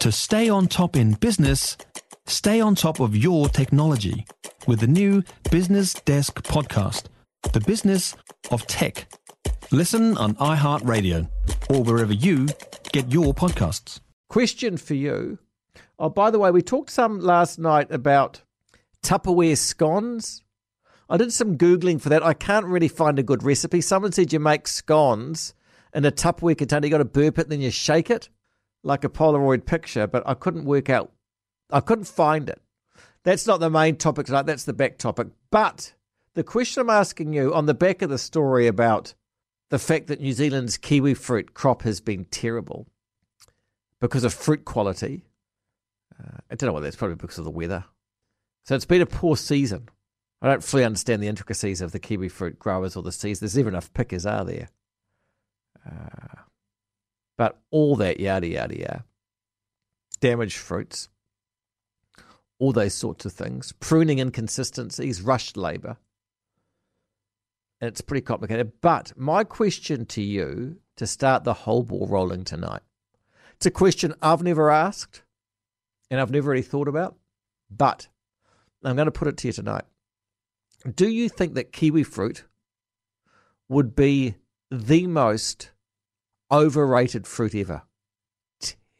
To stay on top in business, stay on top of your technology with the new Business Desk podcast, The Business of Tech. Listen on iHeartRadio or wherever you get your podcasts. Question for you. Oh, by the way, we talked some last night about Tupperware scones. I did some Googling for that. I can't really find a good recipe. Someone said you make scones in a Tupperware container. You got to burp it, then you shake it like a Polaroid picture, but I couldn't work out. I couldn't find it. That's not the main topic tonight. That's the back topic. But the question I'm asking you on the back of the story about the fact that New Zealand's kiwi fruit crop has been terrible because of fruit quality. Uh, I don't know whether that's probably because of the weather. So it's been a poor season. I don't fully understand the intricacies of the kiwi fruit growers or the seeds. There's never enough pickers, are there? Uh, but all that yada yada yada, damaged fruits, all those sorts of things, pruning inconsistencies, rushed labour. And it's pretty complicated. But my question to you to start the whole ball rolling tonight, it's a question I've never asked and I've never really thought about, but I'm going to put it to you tonight. Do you think that kiwi fruit would be the most overrated fruit ever.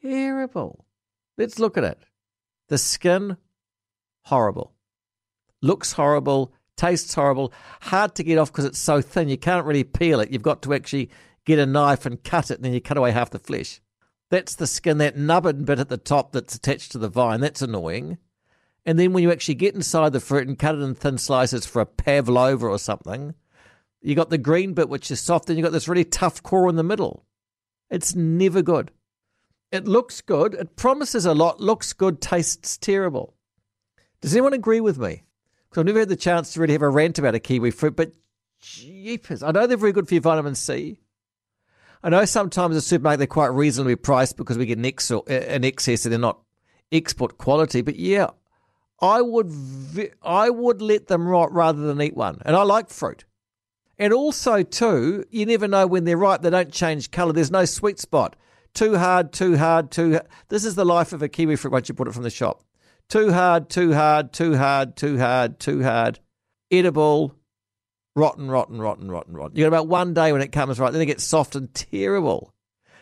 Terrible. Let's look at it. The skin, horrible. Looks horrible, tastes horrible, hard to get off because it's so thin. You can't really peel it. You've got to actually get a knife and cut it, and then you cut away half the flesh. That's the skin, that nubbin bit at the top that's attached to the vine. That's annoying. And then when you actually get inside the fruit and cut it in thin slices for a pavlova or something, you got the green bit which is soft, and you got this really tough core in the middle. It's never good. It looks good. It promises a lot, looks good, tastes terrible. Does anyone agree with me? Because I've never had the chance to really have a rant about a kiwi fruit, but jeepers. I know they're very good for your vitamin C. I know sometimes the supermarket they're quite reasonably priced because we get an, ex- an excess and they're not export quality. But yeah, I would I would let them rot rather than eat one. And I like fruit. And also, too, you never know when they're ripe. They don't change colour. There's no sweet spot. Too hard, too hard, too. This is the life of a kiwi fruit once you put it from the shop. Too hard, too hard, too hard, too hard, too hard. Edible, rotten, rotten, rotten, rotten, rotten. You got about one day when it comes right, then it gets soft and terrible.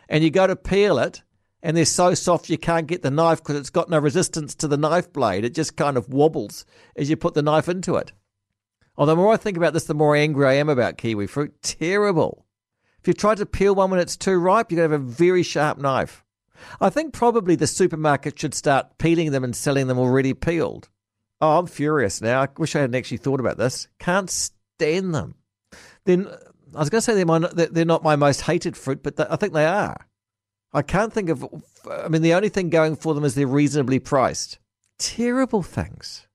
And you go to peel it, and they're so soft you can't get the knife because it's got no resistance to the knife blade. It just kind of wobbles as you put the knife into it. Although the more I think about this, the more angry I am about kiwi fruit. Terrible. If you try to peel one when it's too ripe, you're going to have a very sharp knife. I think probably the supermarket should start peeling them and selling them already peeled. Oh, I'm furious now. I wish I hadn't actually thought about this. Can't stand them. Then I was going to say they're, my, they're not my most hated fruit, but I think they are. I can't think of. I mean, the only thing going for them is they're reasonably priced. Terrible things.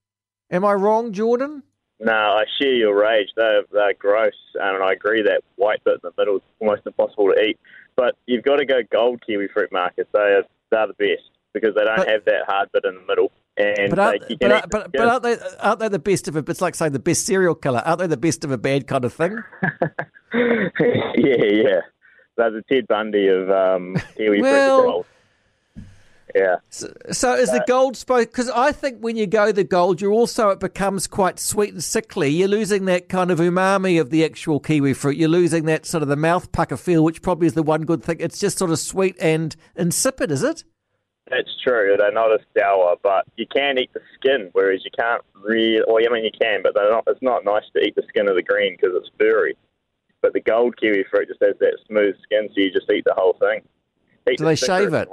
Am I wrong, Jordan? No, I share your rage. They're, they're gross, and I agree that white bit in the middle is almost impossible to eat. But you've got to go gold kiwi fruit Marcus. They are they're the best because they don't but, have that hard bit in the middle. And but, aren't, they, but, but, but, aren't they aren't they the best of a? It's like saying the best serial killer. Aren't they the best of a bad kind of thing? yeah, yeah. They're the Ted Bundy of um, kiwi well, fruit. Yeah. So, so is the gold supposed? Because I think when you go the gold, you also it becomes quite sweet and sickly. You're losing that kind of umami of the actual kiwi fruit. You're losing that sort of the mouth pucker feel, which probably is the one good thing. It's just sort of sweet and insipid, is it? That's true. They're not as sour, but you can eat the skin, whereas you can't really. Well, I mean, you can, but they're not. It's not nice to eat the skin of the green because it's furry. But the gold kiwi fruit just has that smooth skin, so you just eat the whole thing. Eat Do the they shave it?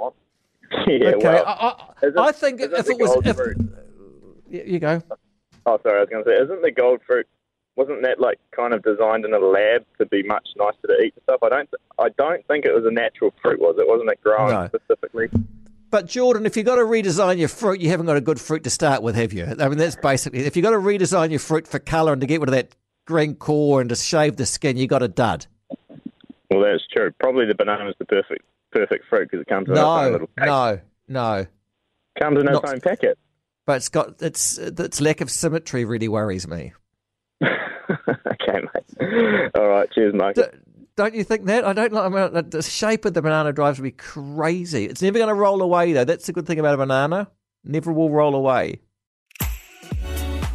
yeah, okay. Well, I, I, I think if it was, if, you go. Oh, sorry. I was going to say, isn't the gold fruit? Wasn't that like kind of designed in a lab to be much nicer to eat and stuff? I don't. I don't think it was a natural fruit. Was it? Wasn't it grown no. specifically? But Jordan, if you've got to redesign your fruit, you haven't got a good fruit to start with, have you? I mean, that's basically if you've got to redesign your fruit for colour and to get rid of that green core and to shave the skin, you got a dud. Well, that's true. Probably the banana is the perfect perfect fruit because it comes in no, its little packet. No, no. Comes in its own packet. But it's got its its lack of symmetry really worries me. okay, mate. All right, cheers. Do, Don't you think that? I don't like I mean, the shape of the banana drives me crazy. It's never going to roll away, though. That's the good thing about a banana. Never will roll away.